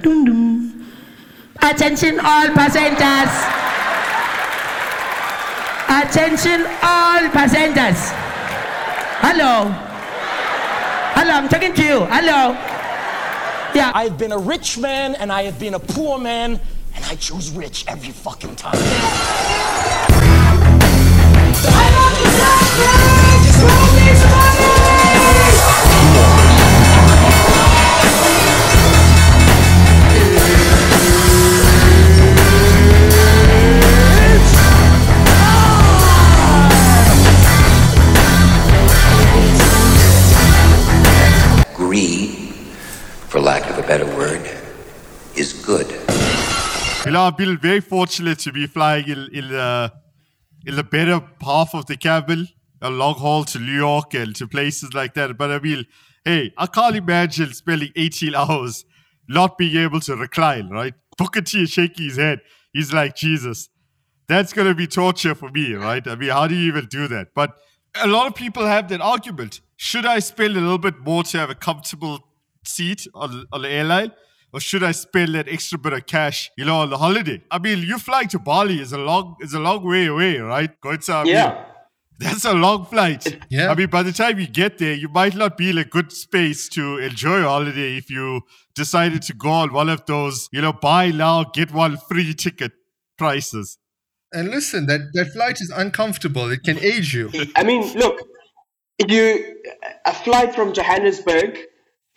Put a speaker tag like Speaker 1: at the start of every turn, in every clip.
Speaker 1: Dum dum. Attention all passengers. Attention all passengers. Hello. Hello, I'm talking to you. Hello. Yeah.
Speaker 2: I've been a rich man and I have been a poor man, and I choose rich every fucking time.
Speaker 3: Greed, better word, is good.
Speaker 4: Well, I've been very fortunate to be flying in, in, the, in the better half of the cabin, a long haul to New York and to places like that. But I mean, hey, I can't imagine spending 18 hours not being able to recline, right? Booker T is shaking his head. He's like, Jesus, that's going to be torture for me, right? I mean, how do you even do that? But a lot of people have that argument. Should I spend a little bit more to have a comfortable seat on, on the airline? Or should I spend that extra bit of cash, you know, on the holiday? I mean, you flying to Bali is a long is a long way away, right? Going uh, to
Speaker 5: Yeah.
Speaker 4: that's a long flight.
Speaker 6: Yeah.
Speaker 4: I mean, by the time you get there, you might not be in a good space to enjoy your holiday if you decided to go on one of those, you know, buy now, get one free ticket prices.
Speaker 6: And listen, that, that flight is uncomfortable. It can age you.
Speaker 5: I mean, look, if you a flight from Johannesburg,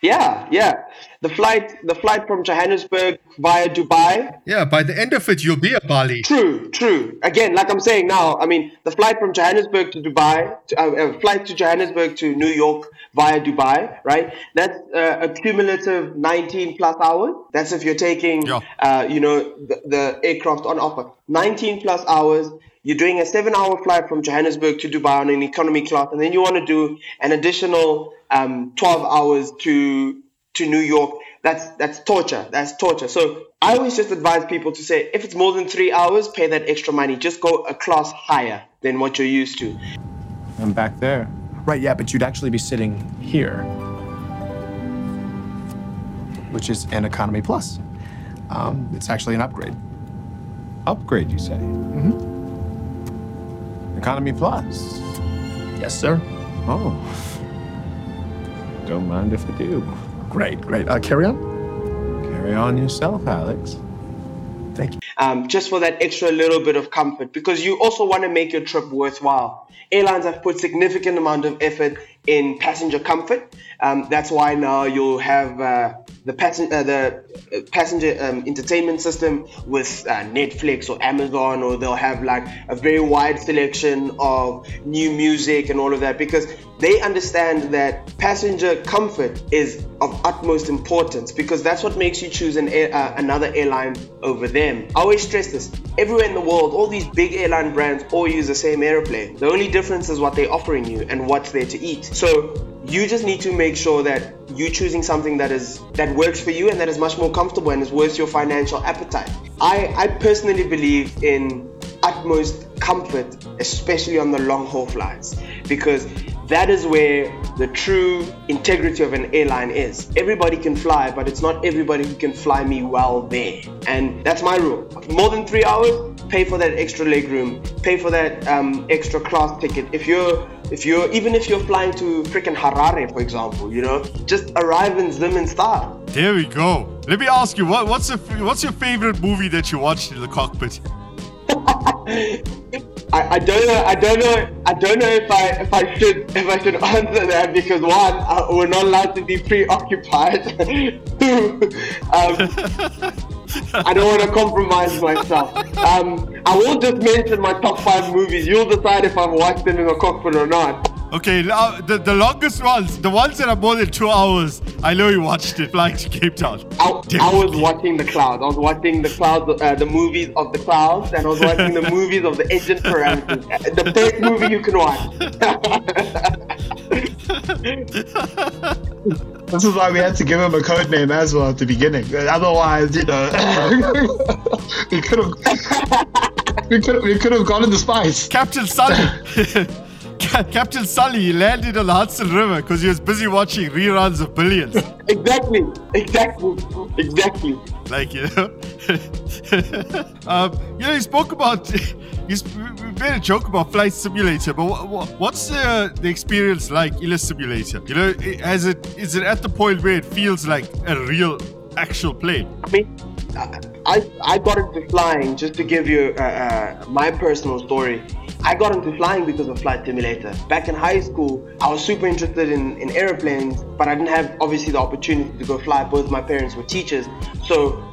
Speaker 5: yeah, yeah, the flight the flight from Johannesburg via Dubai.
Speaker 6: Yeah, by the end of it, you'll be at Bali.
Speaker 5: True, true. Again, like I'm saying now, I mean, the flight from Johannesburg to Dubai, to, uh, uh, flight to Johannesburg to New York via Dubai, right? That's uh, a cumulative 19 plus hours. That's if you're taking,
Speaker 4: Yeah.
Speaker 5: uh, you know, the, the aircraft on offer. 19 plus hours. You're doing a seven-hour flight from Johannesburg to Dubai on an economy class, and then you want to do an additional um, 12 hours to to New York. That's that's torture. That's torture. So I always just advise people to say, if it's more than three hours, pay that extra money. Just go a class higher than what you're used to.
Speaker 7: I'm back there. Right, yeah, but you'd actually be sitting here, which is an economy plus. Um, it's actually an upgrade.
Speaker 8: Upgrade, you say?
Speaker 7: Economy plus. Yes, sir.
Speaker 8: Oh. Don't mind if I do.
Speaker 7: Great, great. Uh, carry on.
Speaker 8: Carry on yourself, Alex.
Speaker 7: Thank you.
Speaker 5: um, just for that extra little bit of comfort because you also want to make your trip worthwhile. Airlines have put significant amount of effort in passenger comfort. Um, that's why now you'll have uh, the, passen- uh, the uh, passenger um, entertainment system with uh, Netflix or Amazon, or they'll have like a very wide selection of new music and all of that because they understand that passenger comfort is of utmost importance because that's what makes you choose an air, uh, another airline over them. I always stress this. Everywhere in the world, all these big airline brands all use the same airplane. The only difference is what they're offering you and what's there to eat. So you just need to make sure that you're choosing something that is that works for you and that is much more comfortable and is worth your financial appetite. I, I personally believe in utmost comfort, especially on the long haul flights, because that is where the true integrity of an airline is. Everybody can fly, but it's not everybody who can fly me well there. And that's my rule. More than three hours, pay for that extra leg room, pay for that um, extra class ticket. If you're if you're even if you're flying to freaking Harare, for example, you know, just arrive in Zim in style.
Speaker 4: There we go. Let me ask you, what, what's, the, what's your favorite movie that you watched in the cockpit?
Speaker 5: I, I don't know. I don't know. I don't know if I if I should if I should answer that because one, uh, we're not allowed to be preoccupied. Two, um, I don't want to compromise myself. Um, I will just mention my top five movies. You'll decide if I've watched them in the cockpit or not.
Speaker 4: Okay, now, the, the longest ones, the ones that are more than two hours, I know you watched it, flying to Cape Town.
Speaker 5: I, I was watching the clouds. I was watching the clouds, uh, the movies of the clouds, and I was watching the movies of the Agent parameters. The best movie you can watch.
Speaker 9: This is why we had to give him a code name as well at the beginning. Otherwise, you know, we could have we could we could have gone into spice.
Speaker 4: Captain Sully. Ca- Captain Sully landed on the Hudson River because he was busy watching reruns of Billions.
Speaker 5: Exactly, exactly, exactly.
Speaker 4: Like you know, um, you know, you spoke about you made a joke about flight simulator, but wha- wha- what's the the experience like in a simulator? You know, has it is it at the point where it feels like a real actual plane?
Speaker 5: I mean, I, I got into flying just to give you uh, uh, my personal story. I got into flying because of Flight Simulator. Back in high school, I was super interested in, in airplanes, but I didn't have obviously the opportunity to go fly. Both my parents were teachers. So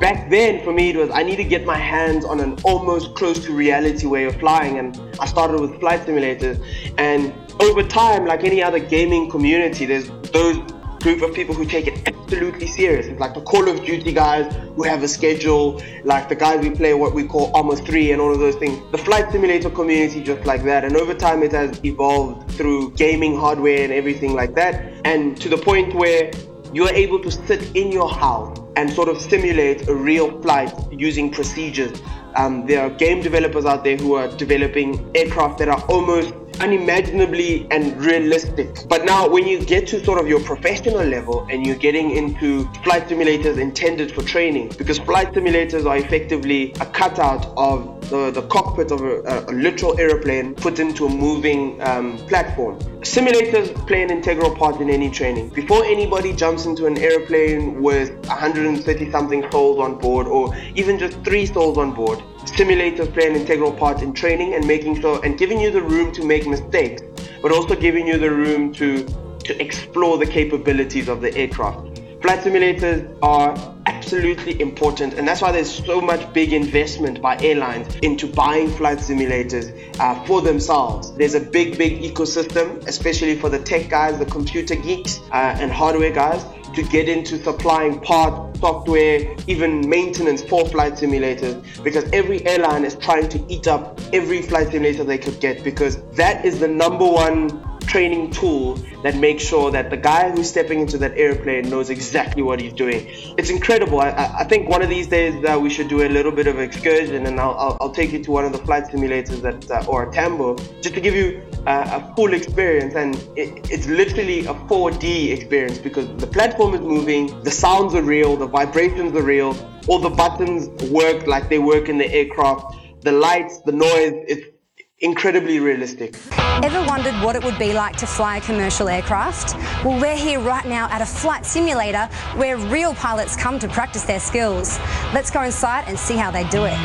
Speaker 5: back then for me it was I need to get my hands on an almost close to reality way of flying and I started with flight simulators and over time like any other gaming community there's those group of people who take it absolutely serious. It's like the Call of Duty guys who have a schedule like the guys we play what we call Arma 3 and all of those things. The flight simulator community just like that. And over time it has evolved through gaming hardware and everything like that. And to the point where you are able to sit in your house and sort of simulate a real flight using procedures. Um, there are game developers out there who are developing aircraft that are almost unimaginably and realistic. But now, when you get to sort of your professional level and you're getting into flight simulators intended for training, because flight simulators are effectively a cutout of the, the cockpit of a, a, literal aeroplane put into a moving um, platform. Simulators play an integral part in any training. Before anybody jumps into an airplane with 130 something souls on board or even just three souls on board, simulators play an integral part in training and making sure and giving you the room to make mistakes, but also giving you the room to to explore the capabilities of the aircraft. Flight simulators are absolutely important, and that's why there's so much big investment by airlines into buying flight simulators uh, for themselves. There's a big, big ecosystem, especially for the tech guys, the computer geeks, uh, and hardware guys, to get into supplying parts, software, even maintenance for flight simulators, because every airline is trying to eat up every flight simulator they could get, because that is the number one training tool that makes sure that the guy who's stepping into that airplane knows exactly what he's doing. It's incredible. I, I think one of these days uh, we should do a little bit of excursion and I'll, I'll, I'll take you to one of the flight simulators that, uh, OR Tambo, just to give you uh, a full experience. And it, it's literally a 4D experience because the platform is moving, the sounds are real, the vibrations are real, all the buttons work like they work in the aircraft, the lights, the noise, it's incredibly realistic.
Speaker 10: Ever wondered what it would be like to fly a commercial aircraft? Well, we're here right now at a flight simulator where real pilots come to practice their skills. Let's go inside and see how they do it.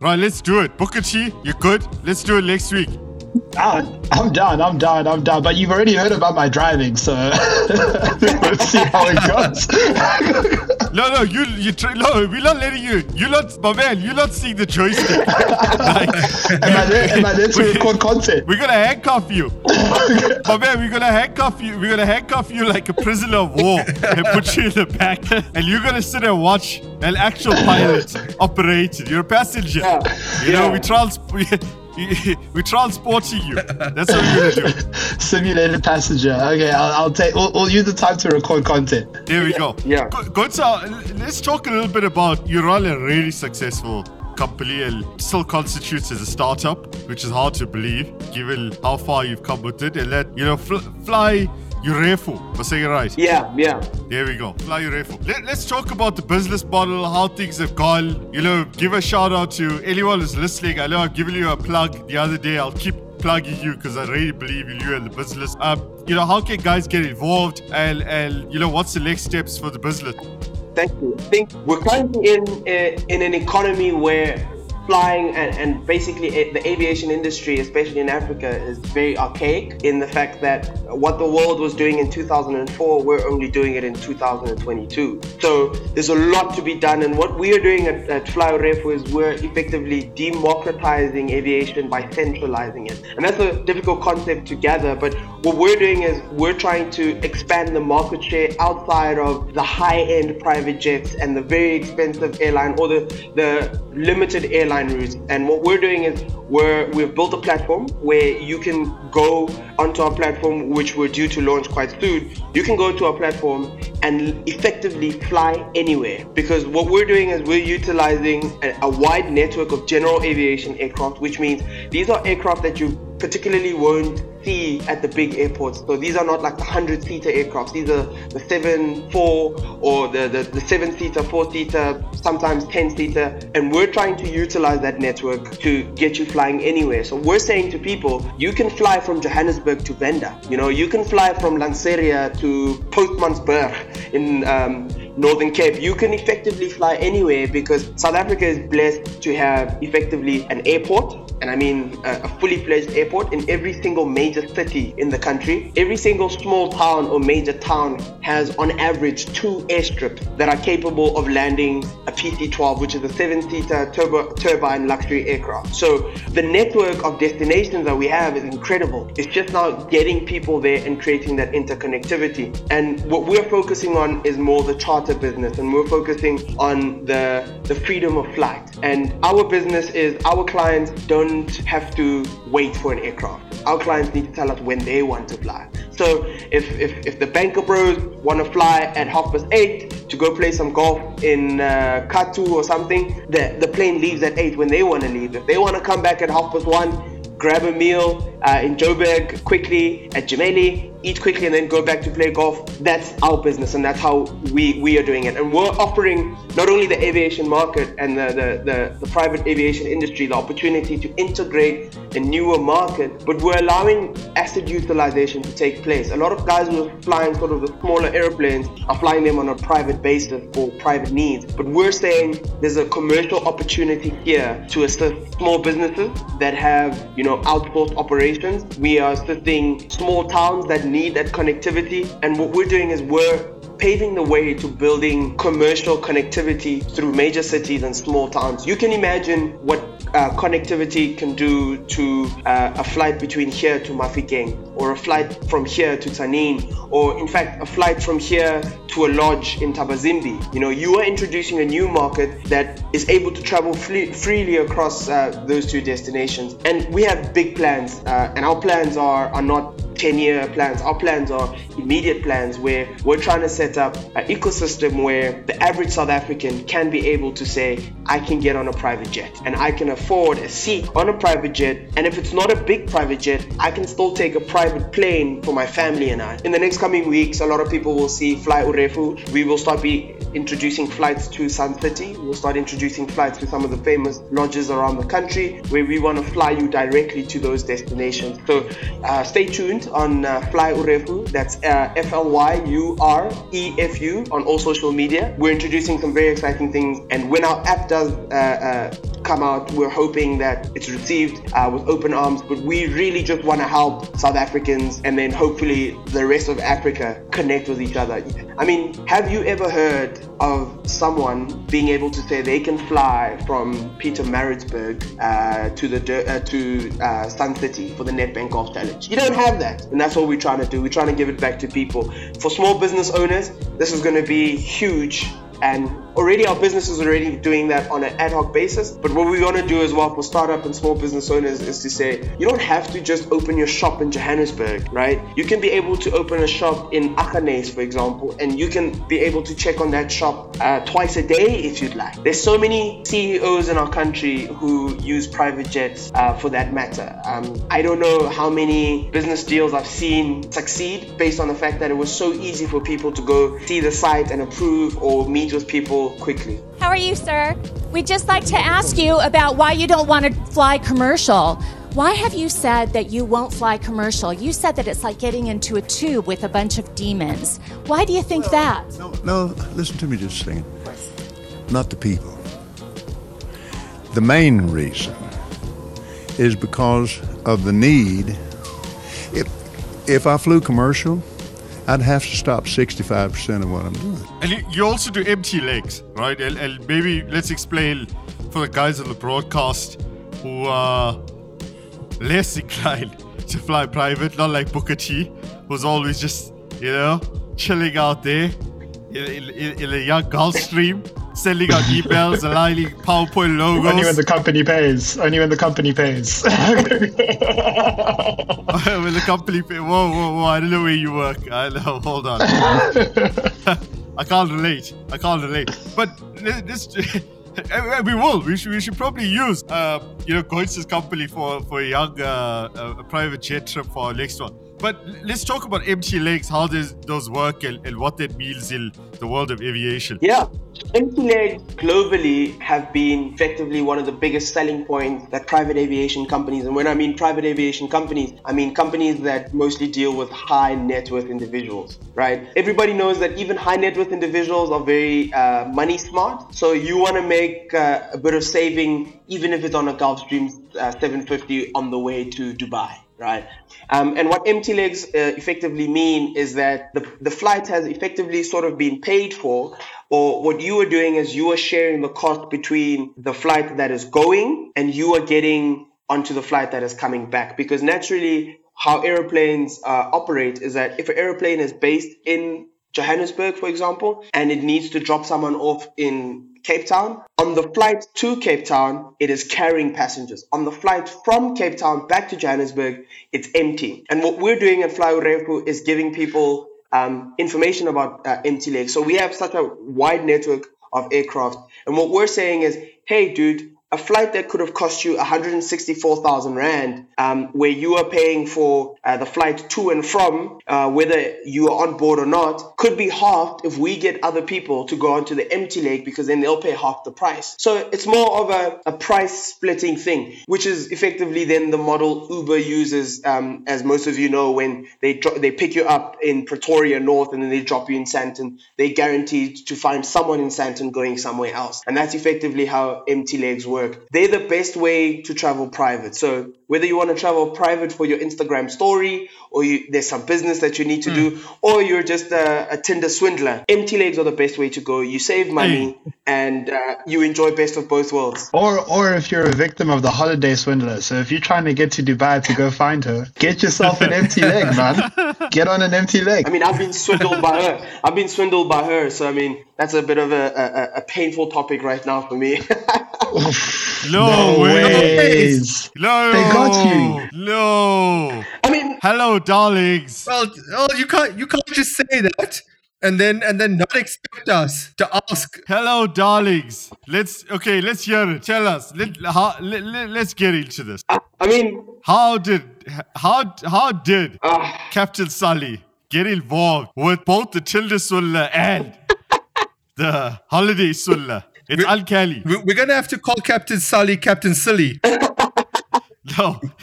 Speaker 4: Right, let's do it. Booker T, you're good. Let's do it next week.
Speaker 9: Ah, I'm done. I'm done. I'm done. But you've already heard about my driving, so let's see how it goes.
Speaker 4: No, no, you, you, try, no, we're not letting you. You're not, my man. You're not seeing the joystick. like,
Speaker 9: am, I there, am I there to record content?
Speaker 4: We're gonna handcuff you, my man. We're gonna handcuff you. We're gonna handcuff you like a prisoner of war and put you in the back, and you're gonna sit and watch an actual pilot operate it. You're a passenger. You know,
Speaker 5: Yeah.
Speaker 4: we trans, we, we're transporting you. That's what we're gonna do.
Speaker 9: Simulated passenger. Okay, I'll, I'll take. We'll, we'll use the time to record content.
Speaker 4: There we go.
Speaker 5: Yeah.
Speaker 4: Go, go to our- let's talk a little bit about you run a really successful company and still constitutes as a startup, which is hard to believe given how far you've come with it. And that, you know, fl- fly Urefu. Am I saying it right?
Speaker 5: Yeah, yeah.
Speaker 4: There we go. Fly Urefu. Let, let's talk about the business model, how things have gone. You know, give a shout out to anyone who's listening. I know I've given you a plug the other day. I'll keep plugging you because I really believe in you and the business. Um, you know, how can guys get involved and and you know what's the next steps for the business?
Speaker 5: Thank you. I think we're currently in uh, in an economy where flying and, and basically a- the aviation industry, especially in Africa, is very archaic in the fact that what the world was doing in 2004, we're only doing it in 2022. So there's a lot to be done, and what we are doing at, at Fly Urefu is we're effectively democratizing aviation by centralizing it, and that's a difficult concept to gather. But what we're doing is we're trying to expand the market share outside of the high-end private jets and the very expensive airline or the the limited airline And what we're doing is we're we've built a platform where you can go onto our platform, which we're due to launch quite soon. You can go to our platform and effectively fly anywhere because what we're doing is we're utilizing a, a wide network of general aviation aircraft, which means these are aircraft that you particularly won't see at the big airports. So these are not like the 100 seater aircrafts. These are the 7 4 or the, the, the 7 seater, 4 seater, sometimes 10 seater. And we're trying to utilize that network to get you flying anywhere. So we're saying to people, you can fly from Johannesburg to Venda. You know, you can fly from Lanseria to Postmasburg in um, Northern Cape. You can effectively fly anywhere because South Africa is blessed to have effectively an airport and I mean a, a, fully fledged airport in every single major city in the country. Every single small town or major town has, on average, two airstrips that are capable of landing a PC-12, which is a seven-seater turbo, turbine luxury aircraft. So the network of destinations that we have is incredible. It's just now getting people there and creating that interconnectivity. And what we're focusing on is more the charter business, and we're focusing on the the freedom of flight. And our business is our clients don't have to wait for an aircraft. Our clients need to tell us when they want to fly. So if, if, if the banker bros want to fly at half past eight to go play some golf in uh, Katu or something, the, the plane leaves at eight when they want to leave. If they want to come back at half past one, grab a meal uh, in Joburg quickly at Gemelli, eat quickly and then go back to play golf. That's our business and that's how we, we are doing it. And we're offering not only the aviation market and the, the, the, the private aviation industry the opportunity to integrate a newer market, but we're allowing asset utilization to take place. A lot of guys who are flying sort of the smaller airplanes are flying them on a private basis for private needs. But we're saying there's a commercial opportunity here to assist small businesses that have, you know, outsourced operations. We are assisting small towns that need that connectivity. And what we're doing is we're paving the way to building commercial connectivity through major cities and small towns. You can imagine what uh, connectivity can do to uh, a flight between here to Mafikeng, or a flight from here to Tzaneen, or in fact, a flight from here to a lodge in Thabazimbi. You know, you are introducing a new market that is able to travel freely across uh, those two destinations. And we have big plans, uh, and our plans are, are not 10 year plans. Our plans are immediate plans where we're trying to set up an ecosystem where the average South African can be able to say, I can get on a private jet and I can afford a seat on a private jet. And if it's not a big private jet, I can still take a private plane for my family and I. In the next coming weeks, a lot of people will see Fly Urefu. We will start be introducing flights to Sun City. We'll start introducing flights to some of the famous lodges around the country where we want to fly you directly to those destinations. So uh, stay tuned on uh, Fly Urefu. That's uh, F L Y U R E F U on all social media. We're introducing some very exciting things, and when our app does uh, uh, come out, we're hoping that it's received uh, with open arms. But we really just want to help South Africans and then hopefully the rest of Africa connect with each other. I mean, have you ever heard of someone being able to say they can fly from Pietermaritzburg uh, to the uh, to uh, Sun City for the Nedbank Golf Challenge. You don't have that, and that's what we're trying to do. We're trying to give it back to people. For small business owners, this is going to be huge and already our business is already doing that on an ad hoc basis. But what we want to do as well for startup and small business owners is to say you don't have to just open your shop in Johannesburg, right? You can be able to open a shop in Aggeneys, for example, and you can be able to check on that shop uh, twice a day if you'd like. There's so many CEOs in our country who use private jets uh, for that matter. Um, I don't know how many business deals I've seen succeed based on the fact that it was so easy for people to go see the site and approve or meet with people quickly.
Speaker 11: How are you, sir? We'd just like to ask you about why you don't want to fly commercial. Why have you said that you won't fly commercial? You said that it's like getting into a tube with a bunch of demons. Why do you think that?
Speaker 12: No, no, listen to me just a second. Not the people. The main reason is because of the need. If, if I flew commercial, I'd have to stop 65% of what I'm doing.
Speaker 4: And you- also do empty legs, right? And, and maybe let's explain for the guys on the broadcast who are less inclined to fly private, not like Booker T, who's always just, you know, chilling out there in, in, in a young Gulfstream, sending out emails, aligning PowerPoint logos.
Speaker 9: Only when the company pays. Only when the company pays.
Speaker 4: when the company pay, whoa, whoa, whoa, I don't know where you work. I know, hold on. I can't relate. I can't relate. But this, Uh, we will. We should. We should probably use, uh, you know, Goitz's company for for a young uh, a private jet trip for our next one. But let's talk about empty legs, how does those work, and, and what that means in the world of aviation.
Speaker 5: Yeah. Empty legs globally have been effectively one of the biggest selling points that private aviation companies, and when I mean private aviation companies, I mean companies that mostly deal with high net worth individuals, right? Everybody knows that even high net worth individuals are very uh, money smart. So you want to make uh, a bit of saving, even if it's on a Gulfstream uh, 750 on the way to Dubai right? Um, and what empty legs uh, effectively mean is that the, the flight has effectively sort of been paid for, or what you are doing is you are sharing the cost between the flight that is going and you are getting onto the flight that is coming back. Because naturally, how airplanes uh, operate is that if an airplane is based in Johannesburg, for example, and it needs to drop someone off in Cape Town. On the flight to Cape Town, it is carrying passengers. On the flight from Cape Town back to Johannesburg, it's empty. And what we're doing at Fly Urefu is giving people um, information about uh, empty legs. So we have such a wide network of aircraft. And what we're saying is, hey, dude, a flight that could have cost you 164,000 Rand, um, where you are paying for uh, the flight to and from, uh, whether you are on board or not, could be halved if we get other people to go onto the empty leg because then they'll pay half the price. So it's more of a, a price splitting thing, which is effectively then the model Uber uses, um, as most of you know, when they, dro- they pick you up in Pretoria North and then they drop you in Sandton, they're guaranteed to find someone in Sandton going somewhere else. And that's effectively how empty legs work work. They're the best way to travel private. So whether you want to travel private for your Instagram story, or you, there's some business that you need to mm. do, or you're just a, a, Tinder swindler, empty legs are the best way to go. You save money mm. and uh, you enjoy best of both worlds.
Speaker 9: Or, or if you're a victim of the holiday swindler, so if you're trying to get to Dubai to go find her, get yourself an empty leg, man. Get on an empty leg.
Speaker 5: I mean, I've been swindled by her. I've been swindled by her. So I mean, that's a bit of a, a, a painful topic right now for me.
Speaker 4: no, no ways. No.
Speaker 9: They got you.
Speaker 4: No.
Speaker 5: I mean,
Speaker 4: hello, darlings.
Speaker 6: Well, well, you can't you can't just say that and then and then not expect us to ask.
Speaker 4: Hello, darlings. Let's okay. Let's hear it. Tell us. Let how, let, let, us get into this.
Speaker 5: Uh, I mean,
Speaker 4: how did how how did uh, Captain Sully get involved with both the Tilda Sulla and the Holiday Sulla? It's Al Khali.
Speaker 6: We're gonna have to call Captain Sully Captain Silly.
Speaker 4: no.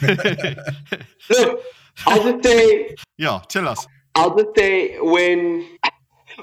Speaker 5: Look, I'll just say.
Speaker 4: Yeah, tell us.
Speaker 5: I'll just say when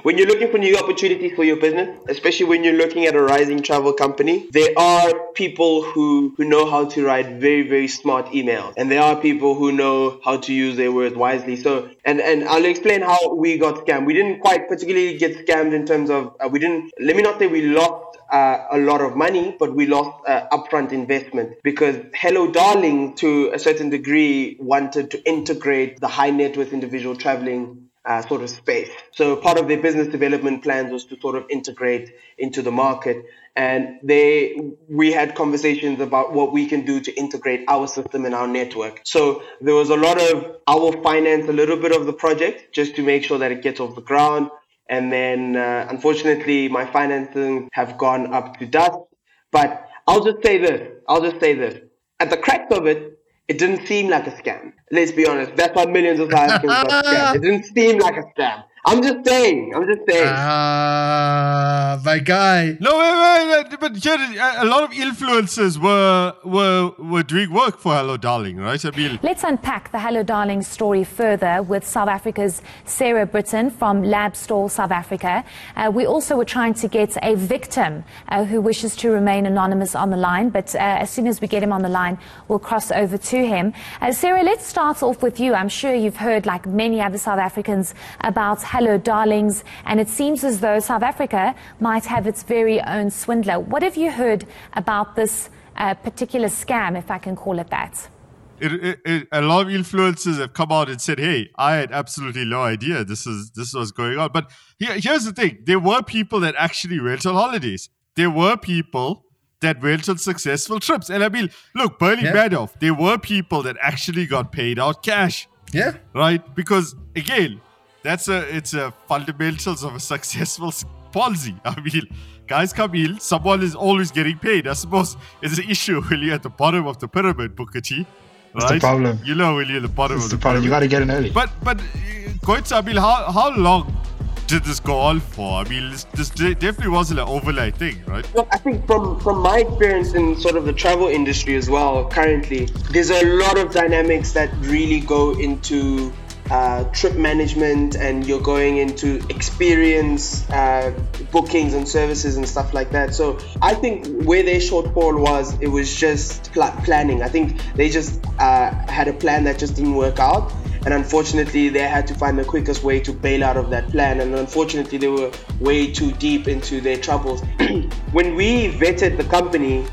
Speaker 5: when you're looking for new opportunities for your business, especially when you're looking at a rising travel company, there are people who, who know how to write very, very smart emails. And there are people who know how to use their words wisely. So, and, and I'll explain how we got scammed. We didn't quite particularly get scammed in terms of, uh, we didn't, let me not say we lost uh, a lot of money, but we lost uh, upfront investment because Hello Darling, to a certain degree, wanted to integrate the high net worth individual traveling uh, sort of space. So part of their business development plans was to sort of integrate into the market. And they, we had conversations about what we can do to integrate our system and our network. So there was a lot of, I will finance a little bit of the project just to make sure that it gets off the ground. And then, uh, unfortunately, my financing have gone up to dust. But I'll just say this. I'll just say this. At the cracks of it, it didn't seem like a scam. Let's be honest. That's why millions of South Africans got scammed. It didn't seem like a scam. I'm just saying. I'm just saying.
Speaker 6: Ah, uh, my guy.
Speaker 4: No, wait, wait, but yeah, a lot of influencers were were were doing work for Hello Darling, right? I mean,
Speaker 13: let's unpack the Hello Darling story further with South Africa's Sarah Britton from Labstore South Africa. Uh, we also were trying to get a victim uh, who wishes to remain anonymous on the line, but uh, as soon as we get him on the line, we'll cross over to him. Uh, Sarah, let's start off with you. I'm sure you've heard, like many other South Africans, about hello darlings, and it seems as though South Africa might have its very own swindler. What have you heard about this uh, particular scam, if I can call it that?
Speaker 4: It, it, it, a lot of influencers have come out and said, "Hey, I had absolutely no idea this is this was going on." But here, here's the thing: there were people that actually went on holidays. There were people that went on successful trips. And I mean, look, Bernie yeah. Madoff. There were people that actually got paid out cash.
Speaker 6: Yeah.
Speaker 4: Right? Because again, That's a it's a fundamentals of a successful s- policy. I mean, guys come in, someone is always getting paid. I suppose it's an issue when you're at the bottom of the pyramid, Booker T.
Speaker 9: That's the
Speaker 4: right?
Speaker 9: problem.
Speaker 4: You know when you're at the bottom
Speaker 9: That's
Speaker 4: of
Speaker 9: the
Speaker 4: the
Speaker 9: problem. You got to get in early.
Speaker 4: But but uh, Goetz, I mean, how how long did this go on for? I mean, this, this definitely wasn't an overnight thing, right?
Speaker 5: Well, I think from from my experience in sort of the travel industry as well, currently, there's a lot of dynamics that really go into uh, trip management, and you're going into experience uh, bookings and services and stuff like that. So I think where their shortfall was, it was just pla- planning. I think they just uh, had a plan that just didn't work out. And unfortunately, they had to find the quickest way to bail out of that plan. And unfortunately, they were way too deep into their troubles. when we vetted the company,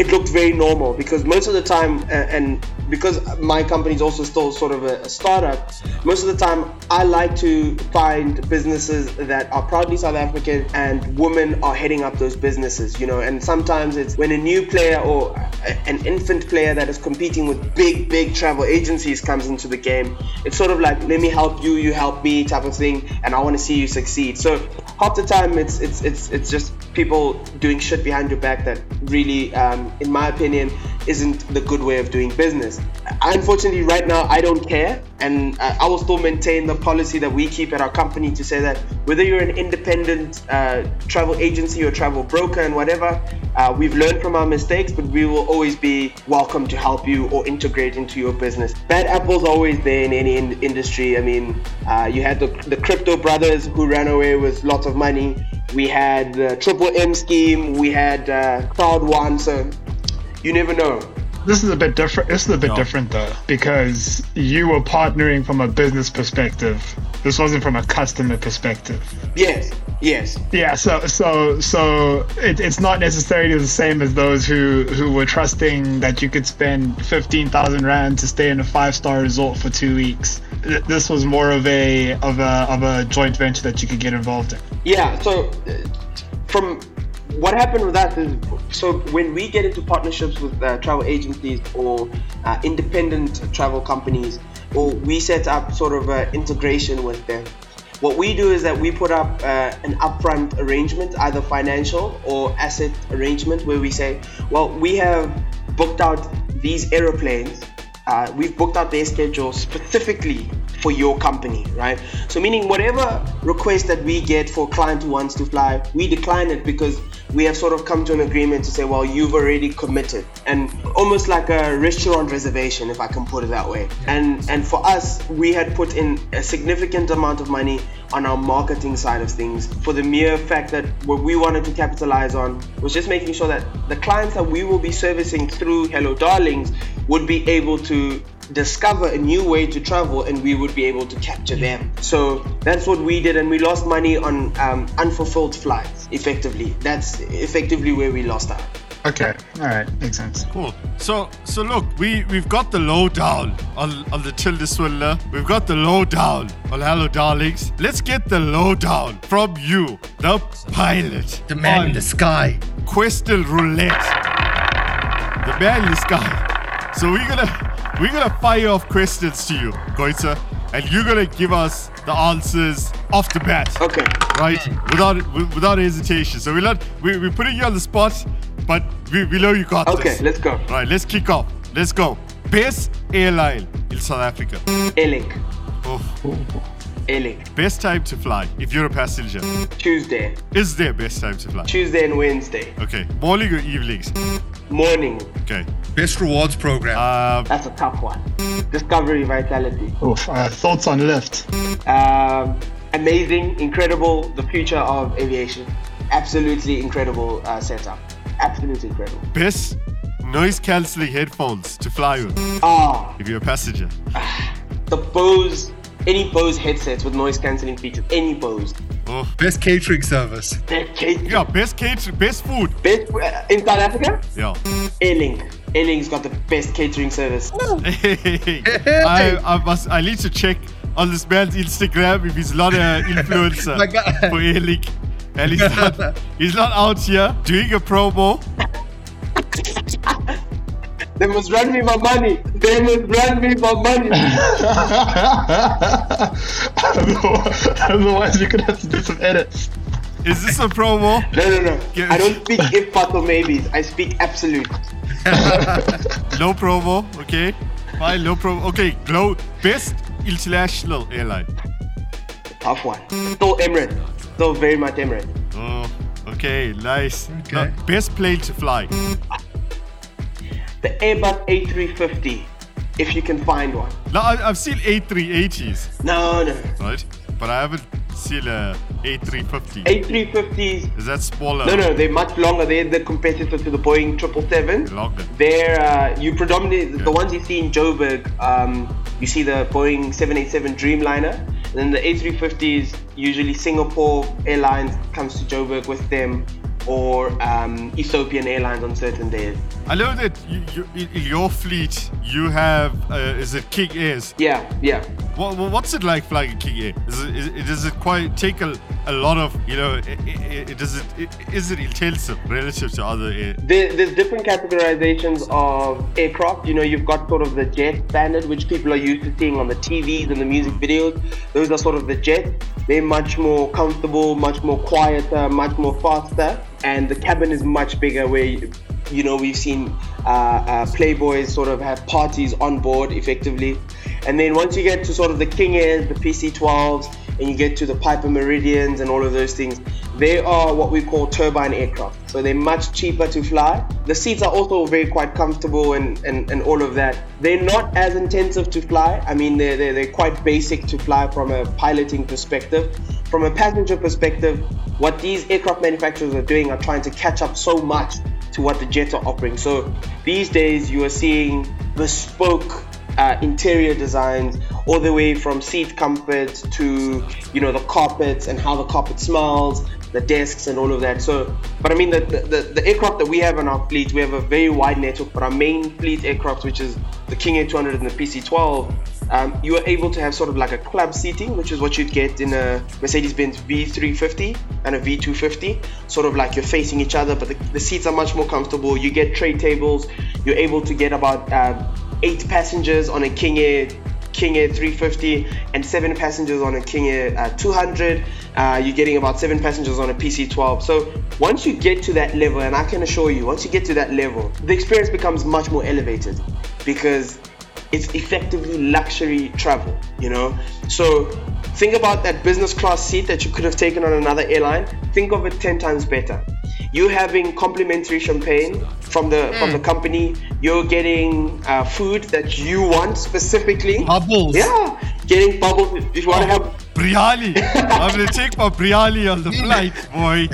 Speaker 5: it looked very normal because most of the time, and because my company is also still sort of a, startup, most of the time I like to find businesses that are proudly South African and women are heading up those businesses, you know. And sometimes it's when a new player or an infant player that is competing with big, big travel agencies comes into the game, it's sort of like let me help you, you help me type of thing, and I want to see you succeed. So half the time it's it's it's it's just people doing shit behind your back that really, um, in my opinion, isn't the good way of doing business. Unfortunately, right now I don't care, and uh, I will still maintain the policy that we keep at our company to say that whether you're an independent uh, travel agency or travel broker and whatever, uh, we've learned from our mistakes, but we will always be welcome to help you or integrate into your business. Bad apples always there in any in- industry. I mean, uh, you had the, the crypto brothers who ran away with lots of money. We had the Triple M scheme. We had uh, Crowd One. So you never know.
Speaker 9: This is a bit different. This is a bit different though, because you were partnering from a business perspective. This wasn't from a customer perspective.
Speaker 5: Yes, yes.
Speaker 9: Yeah, so so so it, it's not necessarily the same as those who who were trusting that you could spend fifteen thousand rand to stay in a five star resort for two weeks. This was more of a of a of a joint venture that you could get involved in.
Speaker 5: Yeah. So uh, from what happened with that is, so when we get into partnerships with uh, travel agencies or uh, independent travel companies, or we set up sort of an integration with them, what we do is that we put up uh, an upfront arrangement, either financial or asset arrangement, where we say, well, we have booked out these aeroplanes. Uh, we've booked out their schedule specifically for your company, right? So meaning whatever request that we get for a client who wants to fly, we decline it because we have sort of come to an agreement to say, well, you've already committed, and almost like a restaurant reservation, if I can put it that way. And and for us, we had put in a significant amount of money on our marketing side of things for the mere fact that what we wanted to capitalize on was just making sure that the clients that we will be servicing through Hello Darlings would be able to discover a new way to travel and we would be able to capture them. So that's what we did, and we lost money on um, unfulfilled flights effectively. That's effectively where we lost out.
Speaker 9: Okay, all right, makes sense.
Speaker 4: Cool. So so look, we we've got the lowdown on on the Tilda Swindler. We've got the lowdown on Hello Darlings. Let's get the lowdown from you, the pilot,
Speaker 6: The man in the sky.
Speaker 4: Questel Roulette, the man in the sky. So we're gonna we're gonna fire off questions to you, Goitza, and you're gonna give us the answers off the bat.
Speaker 5: Okay.
Speaker 4: Right, without without hesitation. So we're not we, we're putting you on the spot, but we, we know you got
Speaker 5: Okay,
Speaker 4: this.
Speaker 5: Okay, let's go.
Speaker 4: Right, let's kick off. Let's go. Best airline in South Africa.
Speaker 5: Airlink.
Speaker 4: Oh.
Speaker 5: Airlink.
Speaker 4: Best time to fly if you're a passenger.
Speaker 5: Tuesday.
Speaker 4: Is there best time to fly?
Speaker 5: Tuesday and Wednesday.
Speaker 4: Okay. Morning or evenings?
Speaker 5: Morning.
Speaker 4: Okay.
Speaker 6: Best rewards program.
Speaker 4: Uh,
Speaker 5: That's a tough one. Discovery Vitality.
Speaker 9: Oof, uh, thoughts on Lift?
Speaker 5: Um, amazing, incredible, the future of aviation. Absolutely incredible uh, setup. Absolutely incredible.
Speaker 4: best noise cancelling headphones to fly with
Speaker 5: Ah,
Speaker 4: if you're a passenger.
Speaker 5: the Bose, any Bose headsets with noise cancelling features, any Bose.
Speaker 4: Oh.
Speaker 6: Best catering service.
Speaker 5: Best case,
Speaker 4: Yeah, best catering, best food.
Speaker 5: best uh, in South Africa.
Speaker 4: Yeah.
Speaker 5: Airlink. Airlink's got the best catering service.
Speaker 4: I, I must. I need to check on this man's Instagram if he's not an influencer
Speaker 6: My God.
Speaker 4: for Airlink, and he's not. He's not out here doing a promo.
Speaker 5: They must run me my money. They must run me for money.
Speaker 9: Otherwise, you're gonna have to do some edits.
Speaker 4: Is this a promo?
Speaker 5: No, no, no. I don't speak if but or maybes. I speak absolute.
Speaker 4: no promo, okay? Fine, no promo. Okay, Glow, best international airline.
Speaker 5: Tough one. Still Emirates. Still very much Emirates.
Speaker 4: Oh, okay, nice. No, best plane to fly.
Speaker 5: The Airbus A350, if you can find one.
Speaker 4: No, I, I've seen A380s,
Speaker 5: No, no.
Speaker 4: right? But I haven't seen a A350.
Speaker 5: A350s.
Speaker 4: Is that smaller?
Speaker 5: No, no, they're much longer. They're the competitor to the Boeing 777.
Speaker 4: Longer.
Speaker 5: They're, uh, you predominantly, the ones you see in Joburg, um, you see the Boeing 787 Dreamliner. And then the A350s, usually Singapore Airlines comes to Joburg with them, or um, Ethiopian Airlines on certain days.
Speaker 4: I know that you, you, in your fleet you have uh, is it King Airs?
Speaker 5: Yeah, yeah.
Speaker 4: What, what's it like flying a King Air? Is it, is it, does it quite take a, a lot of you know? i i i does it i- is it intensive relative to other air?
Speaker 5: There, there's different categorizations of aircraft. You know, you've got sort of the jet standard, which people are used to seeing on the TVs and the music videos. Those are sort of the jet. They're much more comfortable, much more quieter, much more faster, and the cabin is much bigger. Where you, you know we've seen uh, uh, playboys sort of have parties on board effectively, and then once you get to sort of the King Airs, the PC-12s, and you get to the Piper Meridians and all of those things, they are what we call turbine aircraft. So they're much cheaper to fly. The seats are also very quite comfortable and, and, and all of that. They're not as intensive to fly. I mean, they're, they're, they're quite basic to fly from a piloting perspective. From a passenger perspective, what these aircraft manufacturers are doing are trying to catch up so much to what the jets are offering. So these days you are seeing bespoke uh, interior designs all the way from seat comfort to you know the carpets and how the carpet smells the desks and all of that so but i mean the, the, the aircraft that we have in our fleet we have a very wide network but our main fleet aircraft which is the king air 200 and the pc-12 um, you are able to have sort of like a club seating, which is what you'd get in a Mercedes-Benz V350 and a V250. Sort of like you're facing each other, but the, the seats are much more comfortable. You get tray tables. You're able to get about um, eight passengers on a King Air King Air 350 and seven passengers on a King Air uh, 200. Uh, you're getting about seven passengers on a PC12. So once you get to that level, and I can assure you, once you get to that level, the experience becomes much more elevated because it's effectively luxury travel, you know? So think about that business class seat that you could have taken on another airline. Think of it 10 times better. You're having complimentary champagne from the from the company. You're getting uh, food that you want specifically.
Speaker 6: Bubbles.
Speaker 5: Yeah, getting bubbles. If you want to have
Speaker 4: Biryani. I'm gonna take my biryani on the flight, boy.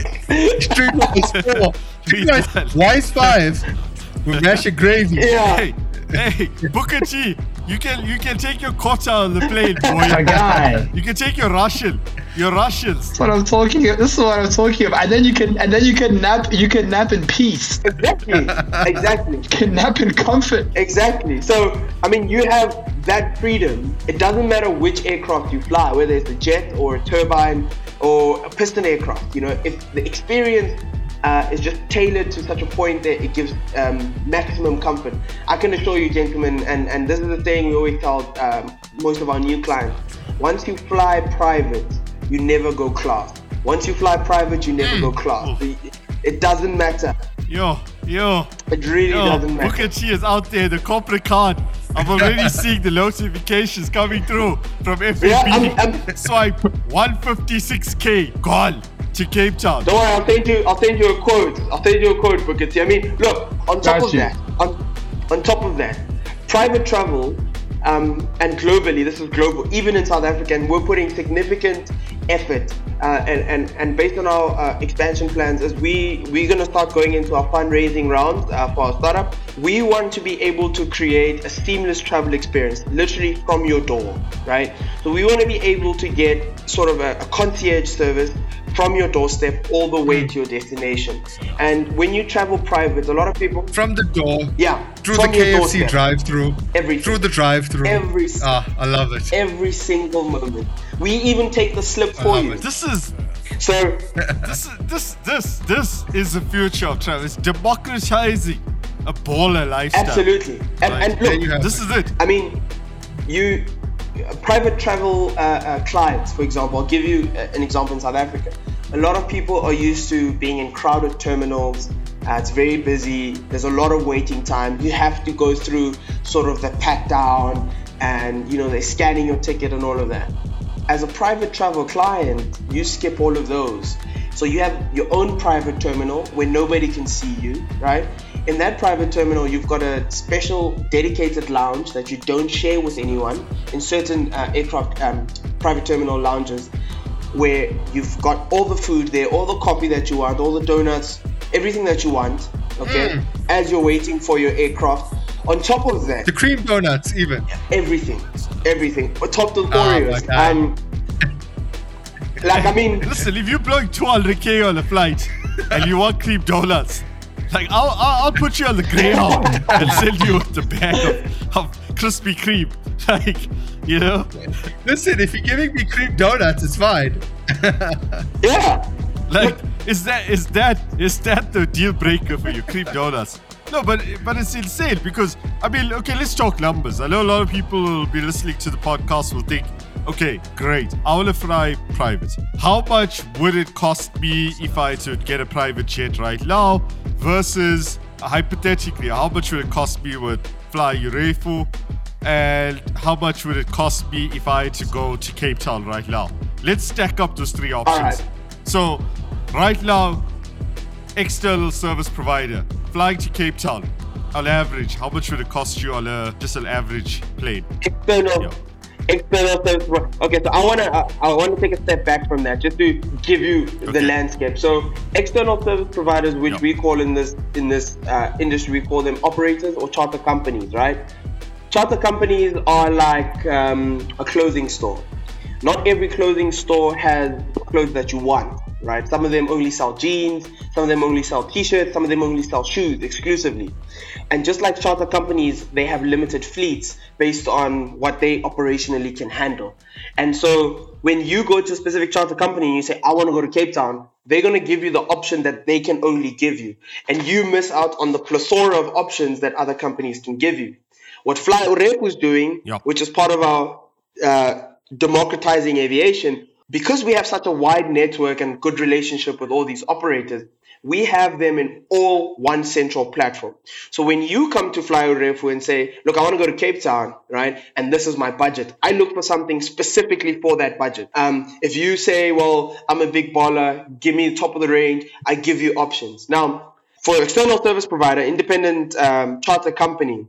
Speaker 6: Streetwise 4. Streetwise Wise 5 with mashed gravy.
Speaker 4: Hey, hey, Booker T, you can you can take your kota on the plane, boy.
Speaker 9: My guy.
Speaker 4: You can take your Russian. Your Russians.
Speaker 9: That's what I'm talking. This is what I'm talking about. And then you can, and then you can nap. You can nap in peace.
Speaker 5: Exactly. exactly.
Speaker 9: You can nap in comfort.
Speaker 5: Exactly. So, I mean, you have that freedom. It doesn't matter which aircraft you fly, whether it's a jet or a turbine or a piston aircraft. You know, if the experience uh, is just tailored to such a point that it gives um, maximum comfort. I can assure you, gentlemen, and, and this is the thing we always tell um, most of our new clients. Once you fly private, you never go class. Once you fly private, you never go class. It, it doesn't matter.
Speaker 4: Yo, yo.
Speaker 5: It really
Speaker 4: yo,
Speaker 5: doesn't matter.
Speaker 4: Booker T is out there, the corporate card. I'm already seeing the notifications coming through from FAB.
Speaker 5: Yeah, I'm- I'm-
Speaker 4: Swipe 156k gone to Cape Town.
Speaker 5: Don't worry, I'll send you. I'll send you a quote. I'll send you a quote, Booker I mean, look. On top
Speaker 9: Got
Speaker 5: of
Speaker 9: you.
Speaker 5: that, on, on top of that, private travel, um, and globally, this is global. Even in South Africa, and we're putting significant effort, uh, and, and and based on our uh, expansion plans, as we we're gonna start going into our fundraising rounds uh, for our startup. We want to be able to create a seamless travel experience, literally from your door, right? So we want to be able to get sort of a, a concierge service from your doorstep all the way to your destination. And when you travel private, a lot of people
Speaker 6: From the door.
Speaker 5: Yeah.
Speaker 6: Through the KFC drive-through.
Speaker 5: Everything.
Speaker 6: Through the drive-through.
Speaker 5: Every
Speaker 6: Ah, I love it.
Speaker 5: every single moment. We even take the slip for you.
Speaker 4: This is
Speaker 5: So
Speaker 4: this is this this this is the future of travel. It's democratizing a baller lifestyle.
Speaker 5: Absolutely. And, and look,
Speaker 4: this is it.
Speaker 5: I mean, you private travel uh, uh, clients, for example. I'll give you uh, an example in South Africa. A lot of people are used to being in crowded terminals. Uh, it's very busy. There's a lot of waiting time. You have to go through sort of the pat down, and you know they're scanning your ticket and all of that. As a private travel client, you skip all of those. So you have your own private terminal where nobody can see you, right? In that private terminal, you've got a special dedicated lounge that you don't share with anyone. In certain uh, aircraft um, private terminal lounges, where you've got all the food there, all the coffee that you want, all the donuts, everything that you want, okay,
Speaker 6: Mm.
Speaker 5: as you're waiting for your aircraft. On top of that,
Speaker 6: The cream donuts, even.
Speaker 5: everything, everything. On top of
Speaker 6: Oh,
Speaker 5: Oreos.
Speaker 6: my God.
Speaker 5: um, like I mean,
Speaker 4: Listen, if you're blowing 200k on a flight and you want cream donuts, like I'll, I'll, I'll put you on the Greyhound and send you with the bag of, of Krispy Kreme. Like, you know?
Speaker 6: Listen, if you're giving me cream donuts, it's fine.
Speaker 5: yeah.
Speaker 4: Like, is that is that is that the deal breaker for you, cream donuts? No, but but it's insane because I mean, okay, let's talk numbers. I know a lot of people will be listening to the podcast will think, okay, great, I to fly private. How much would it cost me if I to get a private jet right now versus uh, hypothetically, how much would it cost me with fly Urefu? And how much would it cost me if I had to go to Cape Town right now? Let's stack up those three options.
Speaker 5: right.
Speaker 4: So, right now, external service provider flying to Cape Town, on average, how much would it cost you on a just an average plane?
Speaker 5: external external service okay so i want to i want to take a step back from that just to give you the landscape. So external service providers which we call in this in this uh, industry we call them operators or charter companies right? Charter companies are like um, a clothing store. Not every clothing store has clothes that you want right? Some of them only sell jeans some of them only sell t-shirts some of them only sell shoes exclusively. And just like charter companies they have limited fleets based on what they operationally can handle. And so when you go to a specific charter company and you say i want to go to cape town they're going to give you the option that they can only give you. And you miss out on the plethora of options that other companies can give you. What fly Urefu is doing which is part of our uh, democratizing aviation, because we have such a wide network and good relationship with all these operators, we have them in all one central platform. So when you come to Fly Urefu and say, look, I want to go to Cape Town, right? And this is my budget. I look for something specifically for that budget. Um, if you say, well, I'm a big baller, give me the top of the range, I give you options. Now, for external service provider, independent um, charter company,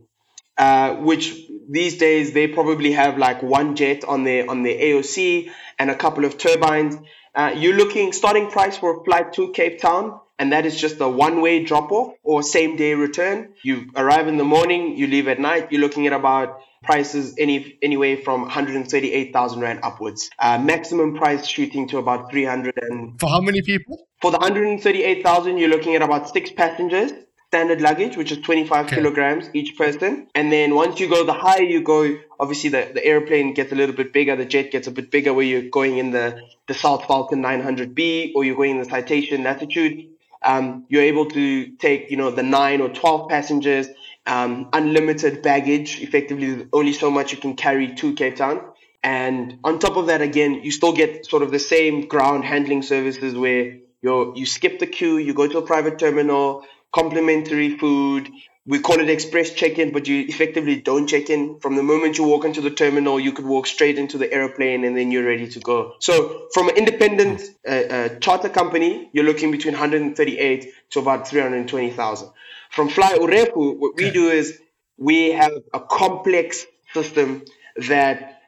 Speaker 5: uh, which these days they probably have like one jet on the on their AOC and a couple of turbines. Uh, you're looking starting price for a flight to Cape Town, and that is just a one-way drop-off or same-day return. You arrive in the morning, you leave at night. You're looking at about prices any anyway from 138,000 rand upwards. Uh, maximum price shooting to about 300 and
Speaker 6: For how many people?
Speaker 5: for the 138,000, you're looking at about six passengers, standard luggage, which is 25 kilograms each person. And then once you go the higher you go, obviously the, the airplane gets a little bit bigger, the jet gets a bit bigger where you're going in the, the Dassault Falcon 900B or you're going in the Citation Latitude. Um, you're able to take, you know, the nine or 12 passengers, um, unlimited baggage. Effectively, only so much you can carry to Cape Town. And on top of that, again, you still get sort of the same ground handling services where you you skip the queue, you go to a private terminal, complimentary food. We call it express check-in, but you effectively don't check in. From the moment you walk into the terminal, you could walk straight into the airplane and then you're ready to go. So from an independent uh, uh, charter company, you're looking between 138 to about 320,000. From Fly Urefu, what we do is we have a complex system that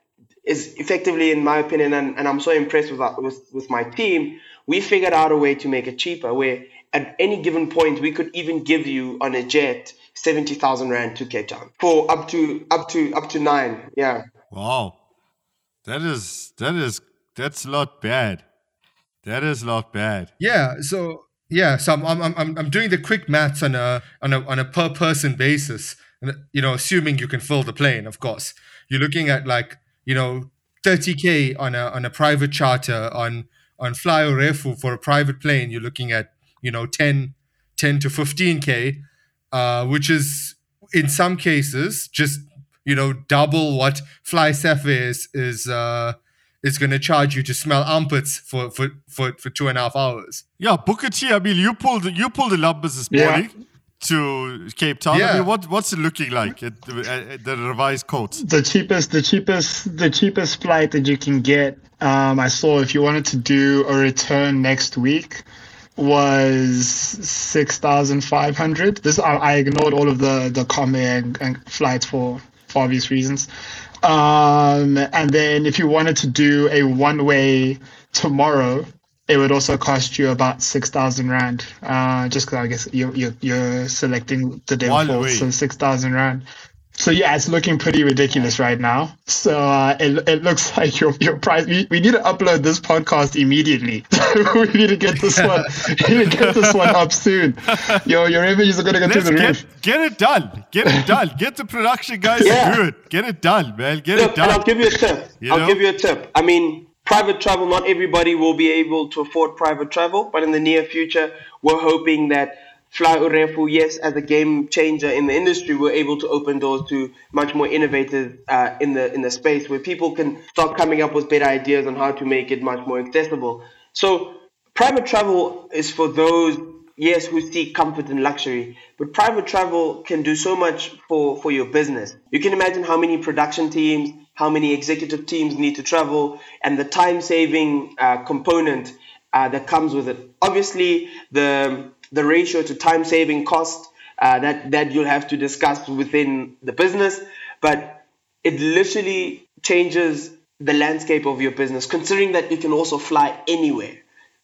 Speaker 5: is effectively, in my opinion, and, and I'm so impressed with, that, with with my team. We figured out a way to make it cheaper, where at any given point we could even give you on a jet seventy thousand rand to Cape Town for up to up to up to nine. Yeah.
Speaker 4: Wow. That is that is that's not bad. That is not bad.
Speaker 6: Yeah. So yeah. So I'm I'm I'm, I'm doing the quick maths on a on a on a per person basis. You know, assuming you can fill the plane, of course. You're looking at like you know 30k on a on a private charter on on Fly Urefu for a private plane. You're looking at you know 10 10 to 15k. uh, which is in some cases just you know double what Fly Safair is is uh, is going to charge you to smell armpits for for for for two and a half hours.
Speaker 4: Yeah, Booker T. I mean, you pulled you pulled the numbers this
Speaker 9: Yeah.
Speaker 4: morning to Cape Town. I
Speaker 6: Yeah.
Speaker 4: mean, what what's it looking like at the, at the revised quotes?
Speaker 9: the cheapest the cheapest the cheapest flight that you can get um, i saw if you wanted to do a return next week was 6500 this I, I ignored all of the the Comair and, and flights for for obvious reasons. Um, and then if you wanted to do a one way tomorrow it would also cost you about 6000 rand. Uh, just because i guess you're, you're, you're selecting the day before so 6000 rand so yeah, it's looking pretty ridiculous right now. So uh, it, it looks like your your price. We, we need to upload this podcast immediately. we need to get this one. we need to get this one up soon. Your your revenues are gonna go through
Speaker 4: Let's
Speaker 9: the
Speaker 4: get,
Speaker 9: roof.
Speaker 4: get it done. Get it done. Get the production guys
Speaker 5: Yeah.
Speaker 4: to do it. Get it done, man. Get
Speaker 5: Look,
Speaker 4: it
Speaker 5: and
Speaker 4: done.
Speaker 5: I'll give you a tip.
Speaker 4: You
Speaker 5: I'll
Speaker 4: know?
Speaker 5: give you a tip. I mean, private travel, not everybody will be able to afford private travel, but in the near future, we're hoping that Fly Urefu, yes, as a game changer in the industry, we're able to open doors to much more innovators uh, in the in the space where people can start coming up with better ideas on how to make it much more accessible. So private travel is for those yes who seek comfort and luxury but private travel can do so much for for your business you can imagine how many production teams how many executive teams need to travel and the time saving uh, component uh, that comes with it obviously the the ratio to time saving cost uh, that that you'll have to discuss within the business. But it literally changes the landscape of your business considering that you can also fly anywhere.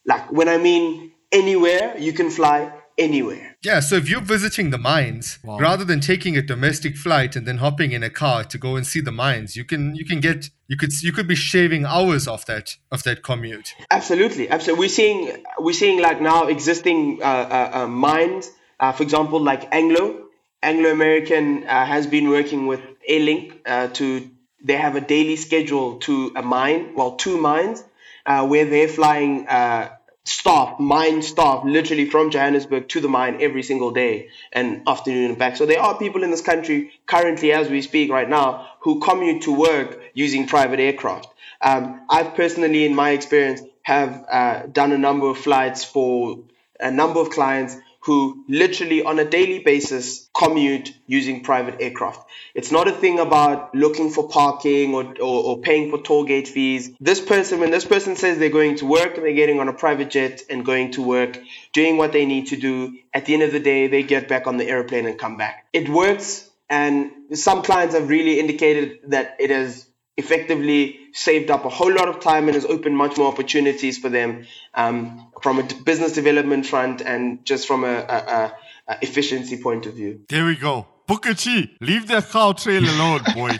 Speaker 5: Like when I mean anywhere, you can fly anywhere.
Speaker 6: Yeah, so if you're visiting the mines, rather than taking a domestic flight and then hopping in a car to go and see the mines, you can you can get you could you could be shaving hours off that of that commute.
Speaker 5: Absolutely, absolutely. We're seeing we're seeing like now existing uh, uh, uh, mines. Uh, for example, like Anglo, Anglo American uh, has been working with Airlink uh, to. They have a daily schedule to a mine, well, two mines, uh, where they're flying uh, staff, mine staff, literally from Johannesburg to the mine every single day and afternoon and back. So there are people in this country currently, as we speak right now, who commute to work using private aircraft. Um, I've personally, in my experience, have uh, done a number of flights for a number of clients who literally on a daily basis commute using private aircraft. It's not a thing about looking for parking or, or, or paying for toll gate fees. This person, when this person says they're going to work, they're getting on a private jet and going to work, doing what they need to do. At the end of the day, they get back on the airplane and come back. It works, and some clients have really indicated that it has effectively saved up a whole lot of time and has opened much more opportunities for them um, from a business development front and just from a, a, a, a efficiency point of view.
Speaker 4: There we go. Booker T, leave the Gautrain alone, boy.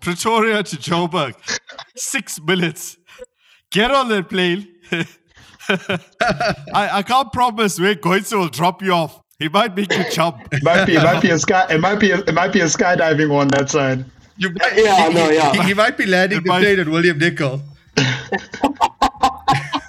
Speaker 4: Pretoria to Joburg, six minutes. Get on that plane. I, I can't promise where Goitze will drop you off. He might make you jump.
Speaker 9: It might be it might be a sky it might be a, it might be a skydiving one that side.
Speaker 6: You might,
Speaker 5: Yeah,
Speaker 6: he,
Speaker 5: no, yeah.
Speaker 6: He, he might be landing the
Speaker 4: might-
Speaker 6: plane at William Nicol.